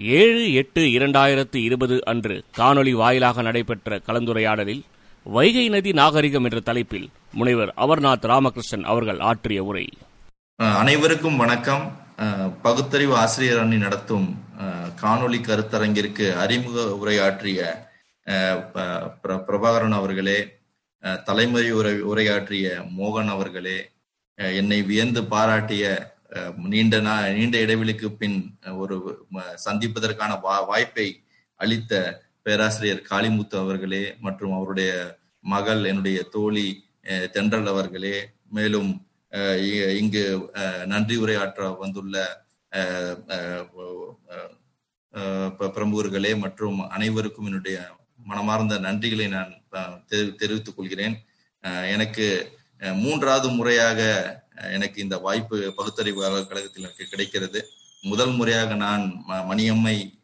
ஏழு எட்டு இரண்டாயிரத்து இருபது அன்று காணொலி வாயிலாக நடைபெற்ற கலந்துரையாடலில் வைகை நதி நாகரிகம் என்ற தலைப்பில் முனைவர் அமர்நாத் ராமகிருஷ்ணன் அவர்கள் ஆற்றிய உரை. அனைவருக்கும் வணக்கம். பகுத்தறிவு ஆசிரியர் அணி நடத்தும் காணொலி கருத்தரங்கிற்கு அறிமுக உரையாற்றிய பிர- பிரபாகரன் அவர்களே தலைமுறை உரை உரையாற்றிய மோகன் அவர்களே என்னை வியந்து பாராட்டிய நீண்ட நா நீண்ட இடைவெளிக்கு பின் ஒரு சந்திப்பதற்கான வா- வாய்ப்பை அளித்த பேராசிரியர் காளிமுத்து அவர்களே மற்றும் அவருடைய மகள் என்னுடைய தோழி அஹ் தென்றல் அவர்களே. மேலும் அஹ் இ- இங்கு அஹ், நன்றி உரையாற்ற வந்துள்ள அஹ், அஹ், பிரமுகர்களே மற்றும் அனைவருக்கும் என்னுடைய மனமார்ந்த நன்றிகளை நான் தெரி- தெரிவித்துக் கொள்கிறேன். அஹ், எனக்கு மூன்றாவது முறையாக எனக்கு இந்த வாய்ப்பு பகுத்தறிவு கழகத்தில் எனக்கு கிடைக்கிறது. முதல் முறையாக நான் ம- மணியம்மை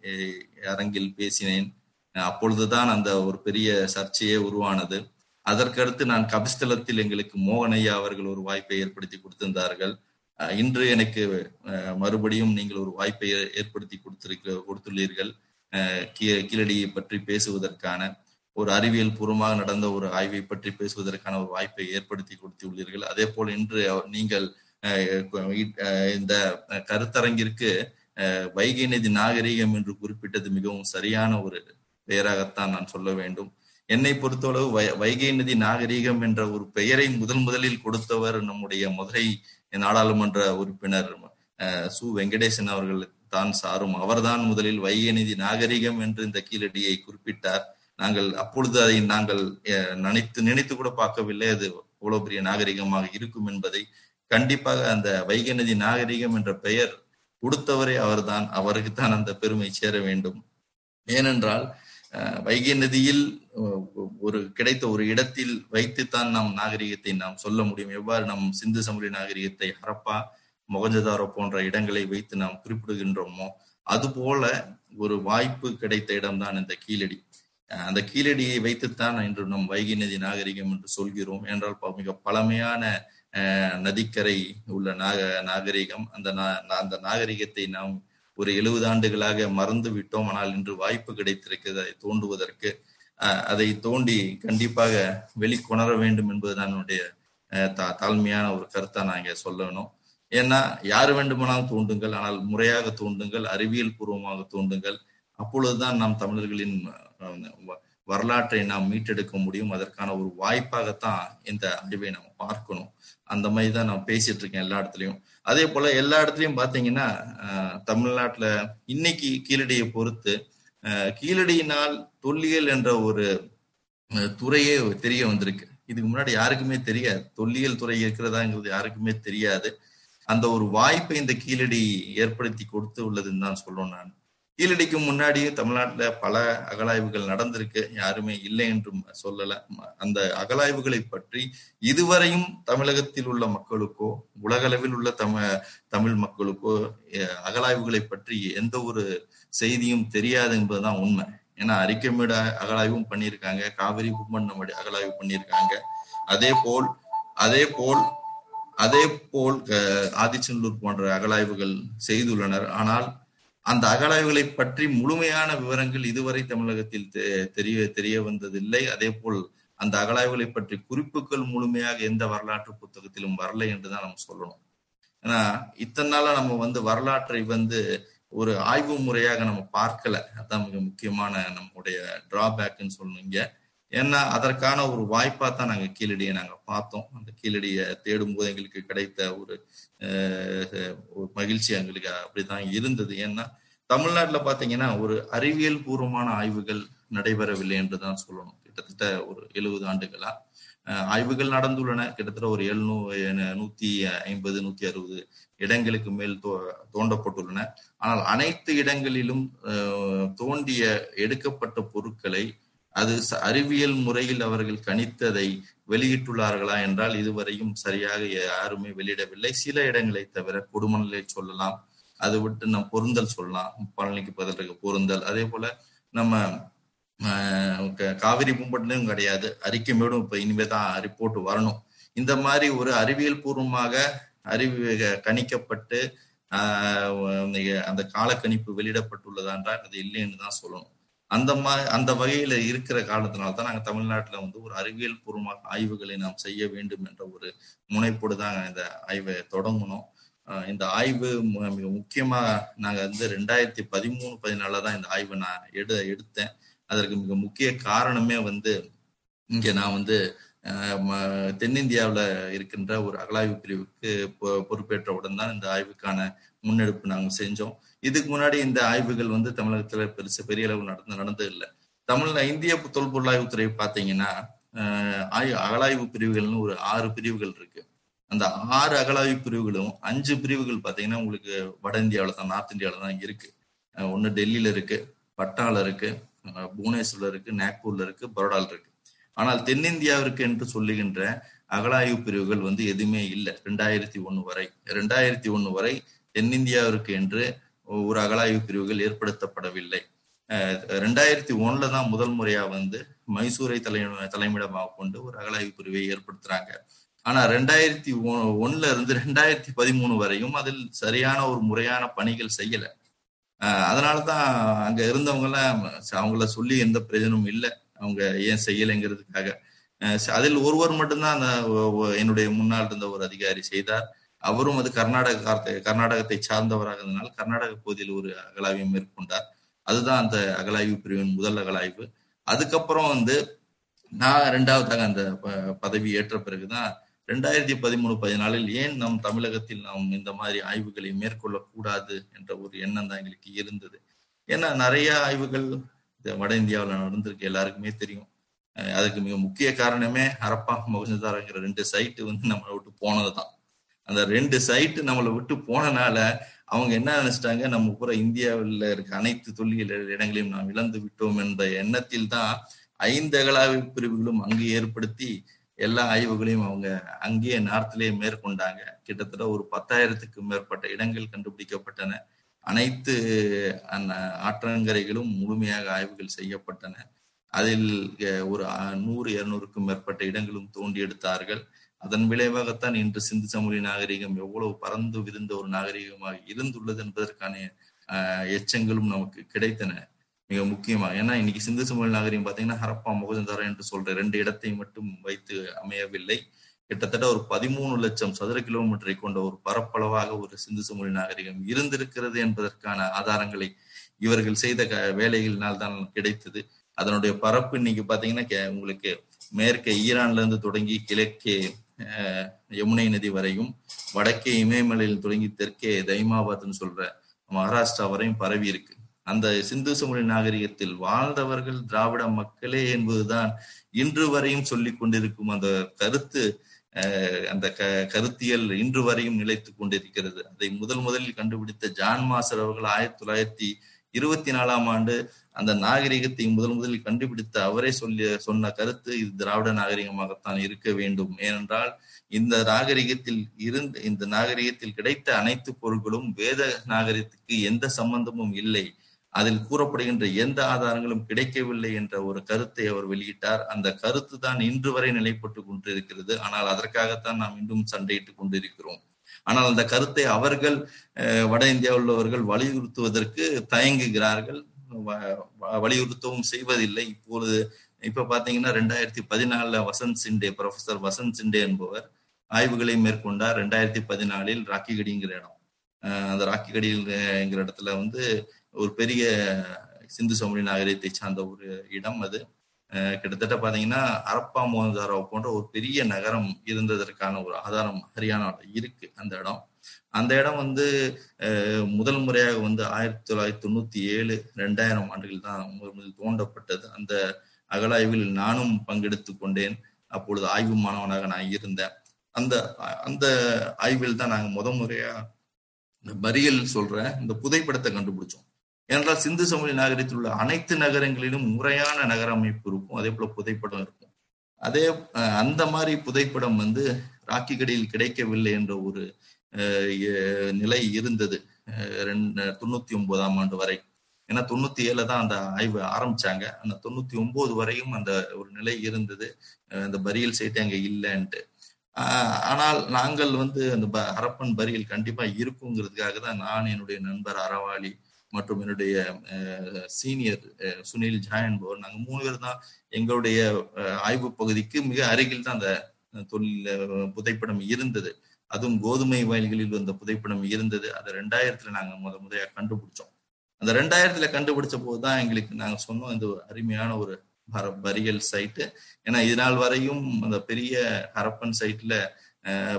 அரங்கில் பேசினேன். அப்பொழுதுதான் அந்த ஒரு பெரிய சர்ச்சையே உருவானது. அதற்கடுத்து நான் கபிஸ்தலத்தில் எங்களுக்கு மோகனையா அவர்கள் ஒரு வாய்ப்பை ஏற்படுத்தி கொடுத்திருந்தார்கள். இன்று எனக்கு மறுபடியும் நீங்கள் ஒரு வாய்ப்பை ஏற்படுத்தி கொடுத்திருக்க கொடுத்துள்ளீர்கள். அஹ், கீழடியை பற்றி பேசுவதற்கான. ஒரு அறிவியல் பூர்வமாக நடந்த ஒரு ஆய்வை பற்றி பேசுவதற்கான ஒரு வாய்ப்பை ஏற்படுத்தி கொடுத்துள்ளீர்கள். அதே போல் இன்று நீங்கள் இந்த கருத்தரங்கிற்கு அஹ், வைகை நதி நாகரிகம் என்று குறிப்பிட்டது மிகவும் சரியான ஒரு பெயராகத்தான் நான் சொல்ல வேண்டும். என்னை பொறுத்தளவு வை- வைகை நதி நாகரீகம் என்ற ஒரு பெயரை முதல் முதலில் கொடுத்தவர் நம்முடைய மதுரை நாடாளுமன்ற உறுப்பினர் அஹ், சு. வெங்கடேசன் அவர்கள் தான் சாரும். அவர்தான் முதலில் வைகை நிதி நாகரிகம் என்று இந்த கீழடியை குறிப்பிட்டார். நாங்கள் அப்பொழுது அதை நாங்கள் அஹ், நினைத்து நினைத்து கூட பார்க்கவில்லை. அது அவ்வளவு பெரிய நாகரிகமாக இருக்கும் என்பதை கண்டிப்பாக அந்த வைகை நதி நாகரிகம் என்ற பெயர் கொடுத்தவரே அவர்தான். அவருக்குத்தான் அந்த பெருமை சேர வேண்டும். ஏனென்றால் அஹ், வைகை நதியில் ஒரு கிடைத்த ஒரு இடத்தில் வைத்துத்தான் நாம் நாகரிகத்தை நாம் சொல்ல முடியும். எவ்வாறு நம் சிந்து சமவெளி நாகரிகத்தை ஹரப்பா மொகஞ்சதாரோ போன்ற இடங்களை வைத்து நாம் குறிப்பிடுகின்றோமோ அதுபோல ஒரு வாய்ப்பு கிடைத்த இடம்தான் இந்த கீழடி. அந்த கீழடியை வைத்துத்தான் இன்று நம் வைகை நதி நாகரிகம் என்று சொல்கிறோம். என்றால் மிக பழமையான அஹ், நதிக்கரை உள்ள நாக நாகரிகம். அந்த அந்த நாகரிகத்தை நாம் ஒரு எழுபது ஆண்டுகளாக மறந்து விட்டோம். ஆனால் இன்று வாய்ப்பு கிடைத்திருக்கிறது அதை தோண்டுவதற்கு. அஹ், அதை தோண்டி கண்டிப்பாக வெளிக்கொணர வேண்டும் என்பதுதான் என்னுடைய அஹ், தா- தாழ்மையான ஒரு கருத்தை நான் இங்க சொல்லணும். ஏன்னா யார் வேண்டுமானாலும் தோண்டுங்கள். ஆனால் முறையாக தோண்டுங்கள். அறிவியல் பூர்வமாக தோண்டுங்கள். அப்பொழுதுதான் நாம் தமிழர்களின் வ- வரலாற்றை நாம் மீட்டெடுக்க முடியும். அதற்கான ஒரு வாய்ப்பாகத்தான் இந்த அறிவை நம்ம பார்க்கணும். அந்த மாதிரி தான் நான் பேசிட்டு இருக்கேன் எல்லா இடத்துலையும். அதே போல எல்லா இடத்துலையும் பாத்தீங்கன்னா தமிழ்நாட்டில் தமிழ்நாட்டுல இன்னைக்கு கீழடியை பொறுத்து கீழடியினால் தொல்லியல் என்ற ஒரு துறையே தெரிய வந்திருக்கு. இதுக்கு முன்னாடி யாருக்குமே தெரியாது. தொல்லியல் துறை இருக்கிறதாங்கிறது யாருக்குமே தெரியாது. அந்த ஒரு வாய்ப்பை இந்த கீழடி ஏற்படுத்தி கொடுத்து உள்ளதுன்னு தான் சொல்லணும் நான். கீழடிக்கும் முன்னாடியே தமிழ்நாட்டுல பல அகலாய்வுகள் நடந்திருக்கு. யாருமே இல்லை என்றும் சொல்லல. அந்த அகலாய்வுகளை பற்றி இதுவரையும் தமிழகத்தில் உள்ள மக்களுக்கோ உலகளவில் உள்ள தமி தமிழ் மக்களுக்கோ அஹ், பற்றி எந்த ஒரு செய்தியும் தெரியாது என்பதுதான் உண்மை. ஏன்னா அரிக்கமேடு அகலாய்வும் அகழாய்வும் பண்ணியிருக்காங்க. காவிரி பூமண்டலம் அகலாய்வு பண்ணியிருக்காங்க. அதே போல் அதே போல் அதே போல் அஹ், ஆதிச்சநல்லூர் போன்ற அகலாய்வுகள் செய்துள்ளனர். ஆனால் அந்த அகழாய்வுகளை பற்றி முழுமையான விவரங்கள் இதுவரை தமிழகத்தில் தெ- தெரிய தெரிய வந்ததில்லை. அதே போல் அந்த அகழாய்வுகளை பற்றி குறிப்புகள் முழுமையாக எந்த வரலாற்று புத்தகத்திலும் வரலை என்றுதான் நம்ம சொல்லணும். ஏன்னா இத்தனை நாளா நம்ம வந்து வரலாற்றை வந்து ஒரு ஆய்வு முறையாக நம்ம பார்க்கல. அதான் மிக முக்கியமான நம்முடைய டிராபேக்னு சொல்லணும் இங்க. ஏன்னா அதற்கான ஒரு வாய்ப்பா தான் நாங்கள் கீழடியை நாங்கள் பார்த்தோம். அந்த கீழடியை தேடும் போது எங்களுக்கு கிடைத்த ஒரு மகிழ்ச்சி எங்களுக்கு அப்படிதான் இருந்தது. ஏன்னா தமிழ்நாட்டில் பார்த்தீங்கன்னா ஒரு அறிவியல் பூர்வமான ஆய்வுகள் நடைபெறவில்லை என்றுதான் சொல்லணும். கிட்டத்தட்ட ஒரு எழுபது ஆண்டுகளா ஆய்வுகள் நடந்துள்ளன. கிட்டத்தட்ட ஒரு எழுநூ நூத்தி ஐம்பது நூத்தி அறுபது இடங்களுக்கு மேல் தோ- தோண்டப்பட்டுள்ளன. ஆனால் அனைத்து இடங்களிலும் தோண்டிய எடுக்கப்பட்ட பொருட்களை அது ச- அறிவியல் முறையில் அவர்கள் கணித்ததை வெளியிட்டுள்ளார்களா என்றால் இதுவரையும் சரியாக யாருமே வெளியிடவில்லை. சில இடங்களை தவிர கொடுமணலை சொல்லலாம் அதை விட்டு நம்ம பொருந்தல் சொல்லலாம் பழனிக்கு பதில் பொருந்தல். அதே போல நம்ம ஆஹ் காவிரி பூம்பட்டிலையும் கிடையாது. அறிக்கைமேடும் இப்ப இனிமே தான் ரிப்போர்ட் வரணும். இந்த மாதிரி ஒரு அறிவியல் பூர்வமாக அறிவி கணிக்கப்பட்டு அந்த காலக்கணிப்பு வெளியிடப்பட்டுள்ளதா என்றால் அது இல்லைன்னு தான் சொல்லணும். அந்த மா அந்த வகையில இருக்கிற காலத்தினால்தான் நாங்க தமிழ்நாட்டுல வந்து ஒரு அறிவியல் பூர்வமாக ஆய்வுகளை நாம் செய்ய வேண்டும் என்ற ஒரு முனைப்போடு தான் இந்த ஆய்வை தொடங்கணும் இந்த ஆய்வு மிக முக்கியமா நாங்க வந்து ரெண்டாயிரத்தி பதிமூணு பதினால தான் இந்த ஆய்வை நான் எடு எடுத்தேன். அதற்கு மிக முக்கிய காரணமே வந்து இங்க நான் வந்து தென்னிந்தியாவில் இருக்கின்ற ஒரு அகலாய்வு பிரிவுக்கு பொறுப்பேற்றவுடன் தான் இந்த ஆய்வுக்கான முன்னெடுப்பு நாங்கள் செஞ்சோம். இதுக்கு முன்னாடி இந்த ஆய்வுகள் வந்து தமிழகத்துல பெருசு பெரிய அளவு நடந்து நடந்தது இல்லை தமிழ் இந்திய தொல்பொருளாய்வுத்துறை பார்த்தீங்கன்னா அகலாய்வு பிரிவுகள்னு ஒரு ஆறு பிரிவுகள் இருக்கு. அந்த ஆறு அகலாய்வு பிரிவுகளும் அஞ்சு பிரிவுகள் பார்த்தீங்கன்னா உங்களுக்கு வட இந்தியாவில் தான் நார்த் இந்தியாவில் தான் இருக்கு. ஒன்று டெல்லியில இருக்கு பட்டால இருக்கு புவனேஸ்வர்ல இருக்கு நாக்பூர்ல இருக்கு பரோடால இருக்கு. ஆனால் தென்னிந்தியாவிற்கு என்று சொல்லுகின்ற அகலாய்வு பிரிவுகள் வந்து எதுவுமே இல்லை. ரெண்டாயிரத்தி ஒன்று வரை ரெண்டாயிரத்தி ஒன்று வரை தென்னிந்தியாவிற்கு என்று ஒரு அகலாய்வு பிரிவுகள் ஏற்படுத்தப்படவில்லை. ரெண்டாயிரத்தி ஒண்ணுல தான் முதல் முறையா வந்து மைசூரை தலை தலைமையிடமாக கொண்டு ஒரு அகலாய்வு பிரிவை ஏற்படுத்துறாங்க. ஆனா ரெண்டாயிரத்தி ஒண்ணுல இருந்து ரெண்டாயிரத்தி பதிமூணு வரையும் அதில் சரியான ஒரு முறையான பணிகள் செய்யல. அதனாலதான் அங்க இருந்தவங்க எல்லாம் அவங்கள சொல்லி எந்த பிரயோஜனமும் இல்லை. அவங்க ஏன் செய்யலைங்கிறதுக்காக. அதில் ஒருவர் மட்டும்தான் அந்த என்னுடைய முன்னால் இருந்த ஒரு அதிகாரி செய்தார். அவரும் அது கர்நாடக கர்நாடகத்தை சார்ந்தவராக இருந்தனால் கர்நாடக பகுதியில் ஒரு அகலாய்வை மேற்கொண்டார். அதுதான் அந்த அகலாய்வு பிரிவின் முதல் அகலாய்வு. அதுக்கப்புறம் வந்து நான் ரெண்டாவதாக அந்த பதவி ஏற்ற பிறகுதான் ரெண்டாயிரத்தி பதிமூணு பதினாலில் ஏன் நம் தமிழகத்தில் நாம் இந்த மாதிரி ஆய்வுகளை மேற்கொள்ளக்கூடாது என்ற ஒரு எண்ணம் தான் எங்களுக்கு இருந்தது. ஏன்னா நிறைய ஆய்வுகள் வட இந்தியாவில் நடந்திருக்கு எல்லாருக்குமே தெரியும். அதுக்கு மிக முக்கிய காரணமே ஹரப்பா மொகஞ்சதாரங்கிற ரெண்டு சைட்டு வந்து நம்மளை விட்டு போனது தான் அந்த ரெண்டு சைட்டு நம்மளை விட்டு போனனால அவங்க என்ன நினைச்சிட்டாங்க? நம்ம பூரா இந்தியாவில் இருக்க அனைத்து தொல்லியல் இடங்களையும் நாம் இழந்து விட்டோம் என்ற எண்ணத்தில் தான் ஐந்து அகலாவி பிரிவுகளும் அங்கு ஏற்படுத்தி எல்லா ஆய்வுகளையும் அவங்க அங்கேயே நார்த்திலேயே மேற்கொண்டாங்க. கிட்டத்தட்ட ஒரு பத்தாயிரத்துக்கும் மேற்பட்ட இடங்கள் கண்டுபிடிக்கப்பட்டன. அனைத்து ஆற்றங்கரைகளும் முழுமையாக ஆய்வுகள் செய்யப்பட்டன. அதில் ஒரு நூறு இருநூறுக்கும் மேற்பட்ட இடங்களும் தோண்டி எடுத்தார்கள். அதன் விளைவாகத்தான் இன்று சிந்து சமூக நாகரிகம் எவ்வளவு பறந்து விரிந்த ஒரு நாகரிகமாக இருந்துள்ளது என்பதற்கான எச்சங்களும் நமக்கு கிடைத்தன. மிக முக்கியமாக ஏன்னா இன்னைக்கு சிந்து சமூக நாகரிகம் பாத்தீங்கன்னா ஹரப்பா முகஜந்தாரா என்று சொல்ற ரெண்டு இடத்தை மட்டும் வைத்து அமையவில்லை. கிட்டத்தட்ட ஒரு பதிமூணு லட்சம் சதுர கிலோமீட்டரை கொண்ட ஒரு பரப்பளவாக ஒரு சிந்து சமூக நாகரிகம் இருந்திருக்கிறது என்பதற்கான ஆதாரங்களை இவர்கள் செய்த வேலைகளினால் தான் கிடைத்தது. அதனுடைய பரப்பு இன்னைக்கு பாத்தீங்கன்னா உங்களுக்கு மேற்கே ஈரான்ல இருந்து தொடங்கி கிழக்கே யமுனை நதி வரையும் வடக்கே இமயமலையில் தொடங்கி தெற்கே தைமாபாத்னு சொல்ற மகாராஷ்டிரா வரையும் பரவி இருக்கு. அந்த சிந்து சமூக நாகரிகத்தில் வாழ்ந்தவர்கள் திராவிட மக்களே என்பதுதான் இன்று வரையும் சொல்லி கொண்டிருக்கும் அந்த கருத்து அந்த க கருத்தியல் இன்று வரையும் நிலைத்து கொண்டிருக்கிறது. அதை முதல் முதலில் கண்டுபிடித்த ஜான் மாசர் அவர்கள் ஆயிரத்தி தொள்ளாயிரத்தி இருபத்தி நாலாம் ஆண்டு அந்த நாகரிகத்தை முதல் முதலில் கண்டுபிடித்த அவரே சொல்லி சொன்ன கருத்து இது திராவிட நாகரிகமாகத்தான் இருக்க வேண்டும். ஏனென்றால் இந்த நாகரிகத்தில் இருந்து இந்த நாகரிகத்தில் கிடைத்த அனைத்து பொருட்களும் வேத நாகரிகத்துக்கு எந்த சம்பந்தமும் இல்லை. அதில் கூறப்படுகின்ற எந்த ஆதாரங்களும் கிடைக்கவில்லை என்ற ஒரு கருத்தை அவர் வெளியிட்டார். அந்த கருத்து தான் இன்று வரை நிலைப்பட்டு கொண்டிருக்கிறது. ஆனால் அதற்காகத்தான் நாம் இன்னும் சண்டையிட்டுக் கொண்டிருக்கிறோம். ஆனால் அந்த கருத்தை அவர்கள் வட இந்தியாவில் உள்ளவர்கள் வலியுறுத்துவதற்கு தயங்குகிறார்கள். வலியுறுத்தவும் செய்வதில்லை. இப்பொழுது இப்ப பாத்தீங்கன்னா ரெண்டாயிரத்தி பதினாலுல வசந்த் சிண்டே ப்ரொஃபசர் வசந்த் சிண்டே என்பவர் ஆய்வுகளை மேற்கொண்டார். ரெண்டாயிரத்தி பதினாலில் ராக்கிகடிங்கிற இடம். அந்த ராக்கிகடிங்கிற இடத்துல வந்து ஒரு பெரிய சிந்து சமூக நாகரிகத்தை சார்ந்த ஒரு இடம் அது. கிட்டத்தட்ட பாத்தீங்கன்னா அரப்பா மோகன்தாரா போன்ற ஒரு பெரிய நகரம் இருந்ததற்கான ஒரு ஆதாரம் ஹரியானாவில் இருக்கு அந்த இடம். அந்த இடம் வந்து முதல் முறையாக வந்து ஆயிரத்தி தொள்ளாயிரத்தி தொண்ணூத்தி ஏழு ரெண்டாயிரம் ஆண்டுகள் தான் தோண்டப்பட்டது. அந்த அகலாய்வில் நானும் பங்கெடுத்து கொண்டேன். அப்பொழுது ஆய்வு மாணவனாக நான் இருந்தேன். அந்த அந்த ஆய்வில் தான் நாங்கள் முத முறையா இந்த பரியல் சொல்ற இந்த புதைப்படத்தை கண்டுபிடிச்சோம். ஏனென்றால் சிந்து சமூக நாகரிகத்தில் உள்ள அனைத்து நகரங்களிலும் முறையான நகர அமைப்பு இருக்கும். அதே போல புதைப்படம் இருக்கும். அதே அந்த மாதிரி புதைப்படம் வந்து ராக்கிகடியில் கிடைக்கவில்லை என்ற ஒரு நிலை இருந்தது. தொண்ணூத்தி ஒன்பதாம் ஆண்டு வரை. ஏன்னா தொண்ணூத்தி ஏழுல தான் அந்த ஆய்வு ஆரம்பிச்சாங்க. அந்த தொண்ணூத்தி ஒன்பது வரையும் அந்த ஒரு நிலை இருந்தது. அந்த பரியல் சைட்டு அங்க இல்லைன்ட்டு. ஆனால் நாங்கள் வந்து அந்த ப- ஹரப்பன் பரியல் கண்டிப்பா இருக்குங்கிறதுக்காக தான் நான் என்னுடைய நண்பர் அறவாளி மற்றும் என்னுடைய சீனியர் சுனில் ஜா என்பவர். நாங்கள் மூணு பேர் தான் எங்களுடைய ஆய்வு பகுதிக்கு மிக அருகில் தான் அந்த தொழில் புதைப்படம் இருந்தது. அதுவும் கோதுமை வயல்களில் வந்த புதைப்படம் இருந்தது. அதை ரெண்டாயிரத்துல நாங்க முத முறையா கண்டுபிடிச்சோம். அந்த ரெண்டாயிரத்துல கண்டுபிடிச்ச போதுதான் எங்களுக்கு நாங்க சொன்னோம் இந்த ஒரு அருமையான ஒரு பரியல் சைட்டு. ஏன்னா இது நாள் வரையும் அந்த பெரிய ஹரப்பன் சைட்ல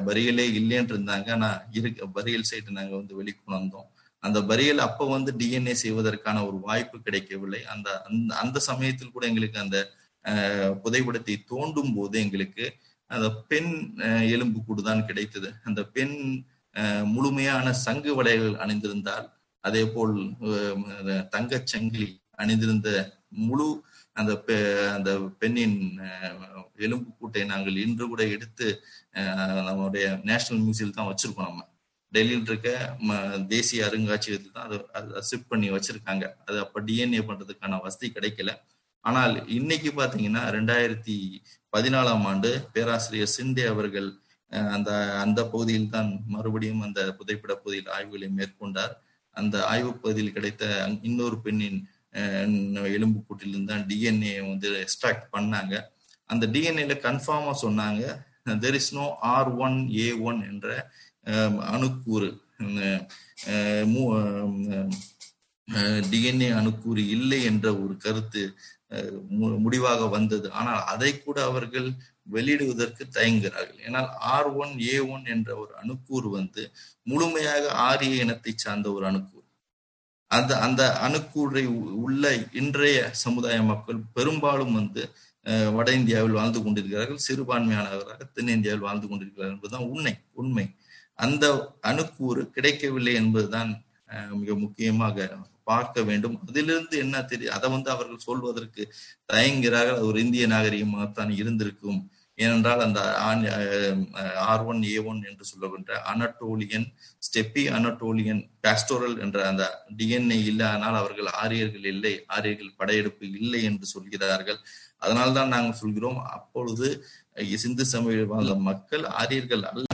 பரியலே இல்லைன்னு இருந்தாங்க. ஆனா இருக்க பரியல் சைட்டு நாங்க வந்து வெளிக்கொண்டு வந்தோம் அந்த பரியல் அப்ப வந்து டிஎன்ஏ செய்வதற்கான ஒரு வாய்ப்பு கிடைக்கவில்லை. அந்த அந்த அந்த சமயத்தில் கூட எங்களுக்கு அந்த அஹ், புதைப்படத்தை தோண்டும் போது எங்களுக்கு அந்த பெண் எலும்பு கூடு தான் கிடைத்தது. அந்த பெண் அஹ், முழுமையான சங்கு வளையல் அணிந்திருந்தால் அதே போல் தங்கச்சங்கிலி சங்கிலி அணிந்திருந்த முழு அந்த பெ- அந்த பெண்ணின் எலும்பு கூட்டை நாங்கள் இன்று கூட எடுத்து அஹ், நம்மளுடைய நேஷனல் மியூசியம் தான் வச்சிருக்கோம் நம்ம. டெல்லியில் இருக்க ம- தேசிய அருங்காட்சியகத்தில் தான் அது அதை பண்ணி வச்சிருக்காங்க. அது அப்போ டிஎன்ஏ பண்றதுக்கான வசதி கிடைக்கல. ஆனால் இன்னைக்கு பார்த்தீங்கன்னா ரெண்டாயிரத்தி பதினாலாம் ஆண்டு பேராசிரியர் சிண்டே அவர்கள் அந்த அந்த பகுதியில் தான் மறுபடியும் அந்த புதைப்பட பகுதியில் ஆய்வுகளை மேற்கொண்டார். அந்த ஆய்வு பகுதியில் கிடைத்த இன்னொரு பெண்ணின் எலும்பு எலும்புக்கூட்டிலிருந்து தான் டிஎன்ஏ வந்து எக்ஸ்ட்ராக்ட் பண்ணாங்க. அந்த டிஎன்ஏல கன்ஃபார்மா சொன்னாங்க there is no R one A one என்ற அணுக்கூறு. டிஎன்ஏ அணுக்கூறு இல்லை என்ற ஒரு கருத்து மு- முடிவாக வந்தது. ஆனால் அதை கூட அவர்கள் வெளியிடுவதற்கு தயங்குகிறார்கள். ஏனால் ஆர் ஒன் ஏ ஒன் என்ற ஒரு அணுக்கூறு வந்து முழுமையாக ஆரிய இனத்தை சார்ந்த ஒரு அணுக்கூறு. அந்த அந்த அணுக்கூறை உ- உள்ள இன்றைய சமுதாய மக்கள் பெரும்பாலும் வந்து வட இந்தியாவில் வாழ்ந்து கொண்டிருக்கிறார்கள் சிறுபான்மையானவராக தென்னிந்தியாவில் வாழ்ந்து கொண்டிருக்கிறார்கள் என்பதுதான் உண்மை உண்மை. அந்த அணுக்கூறு கிடைக்கவில்லை என்பதுதான் மிக முக்கியமாக பார்க்க வேண்டும். அதிலிருந்து என்ன தெரியும் அதை வந்து அவர்கள் சொல்வதற்கு தயங்குகிறார்கள். ஒரு இந்திய நாகரிகமாகத்தான் இருந்திருக்கும். ஏனென்றால் அந்த ஆர் ஒன் ஏ ஒன் என்று சொல்லுகின்ற அனட்டோலியன் ஸ்டெப்பி அனட்டோலியன் பாஸ்டோரல் என்ற அந்த டிஎன்ஏ இல்லாதனால் அவர்கள் ஆரியர்கள் இல்லை ஆரியர்கள் படையெடுப்பு இல்லை என்று சொல்கிறார்கள். அதனால்தான் நாங்கள் சொல்கிறோம் அப்பொழுது சிந்து சமய மக்கள் ஆரியர்கள் அல்ல.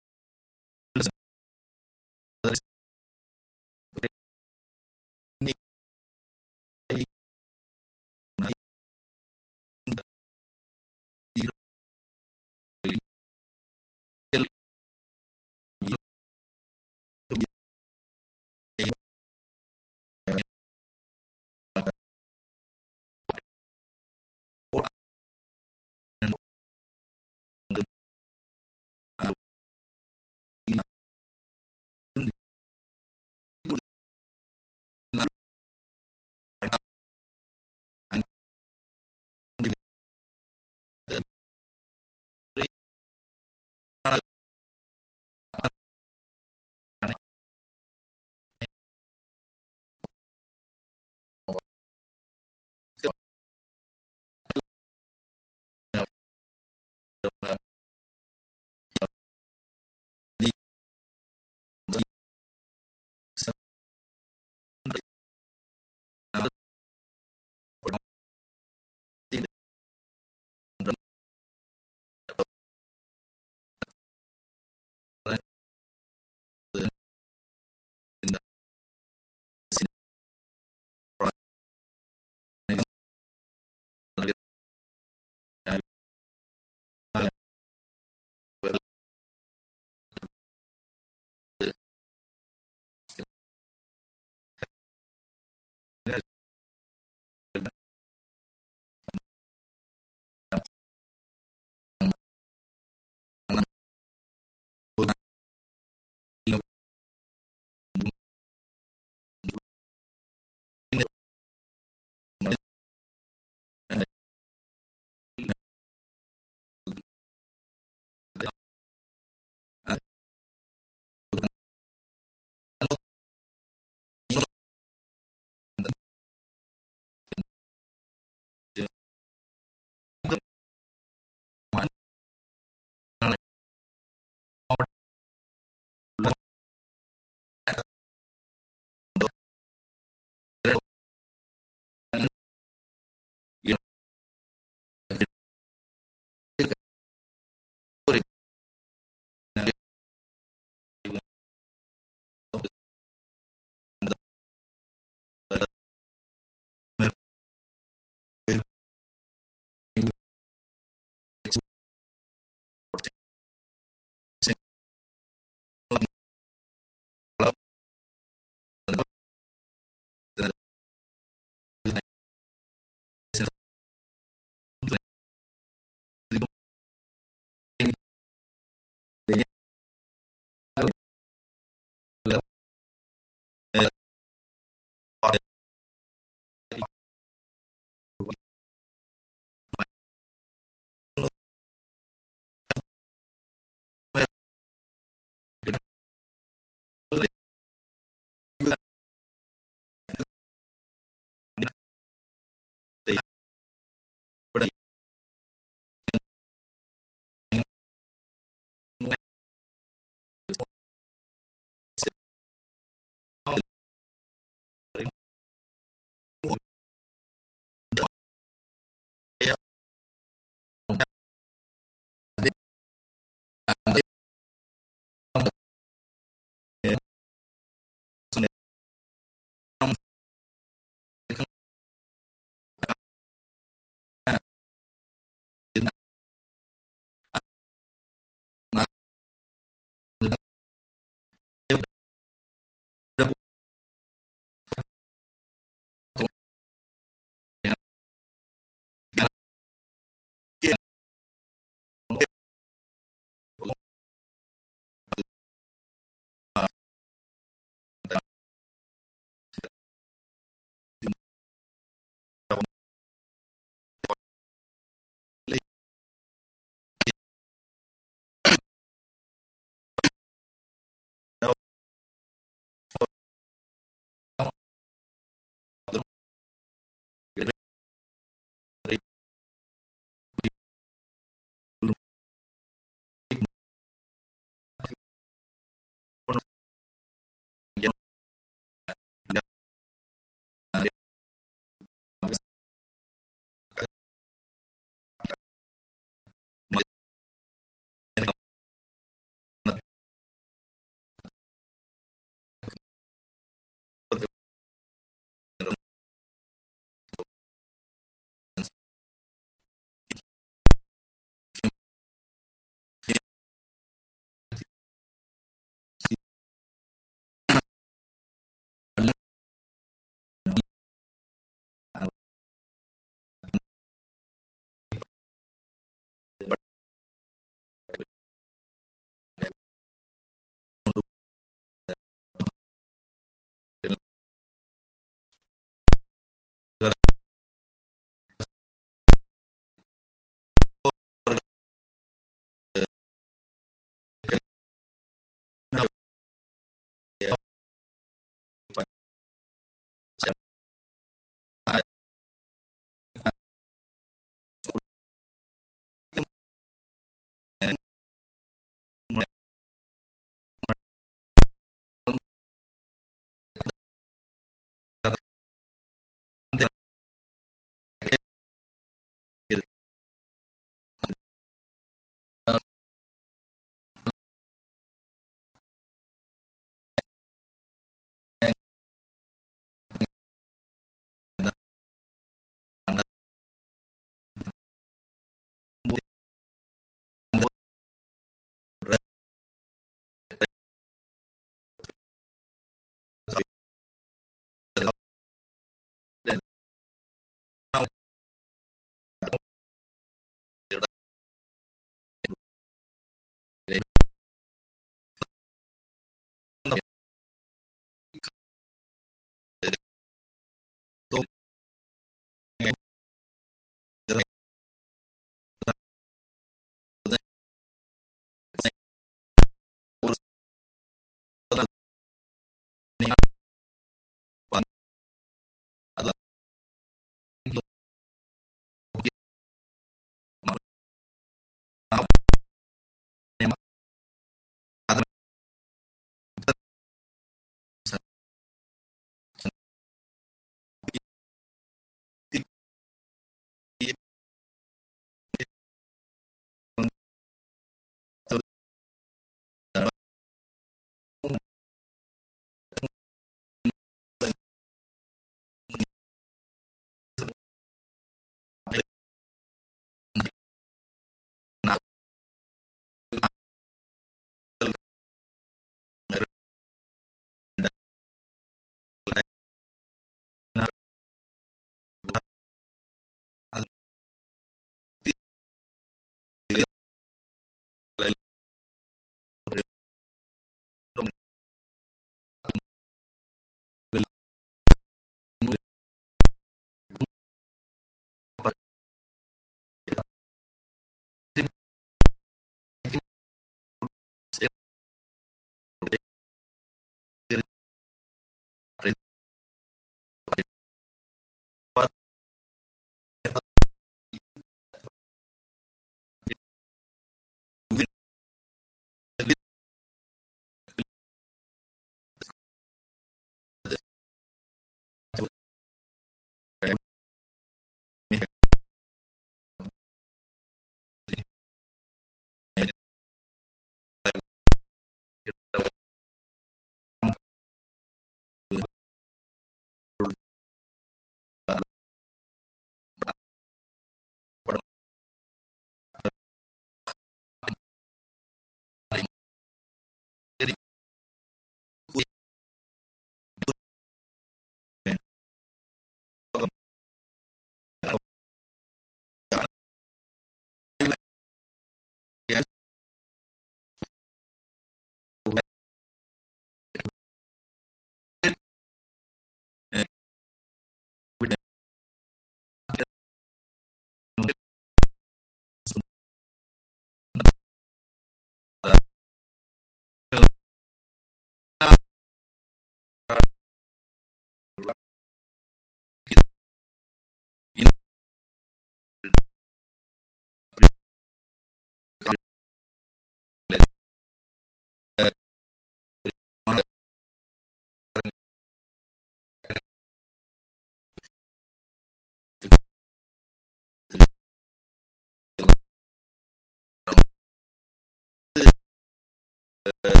Uh,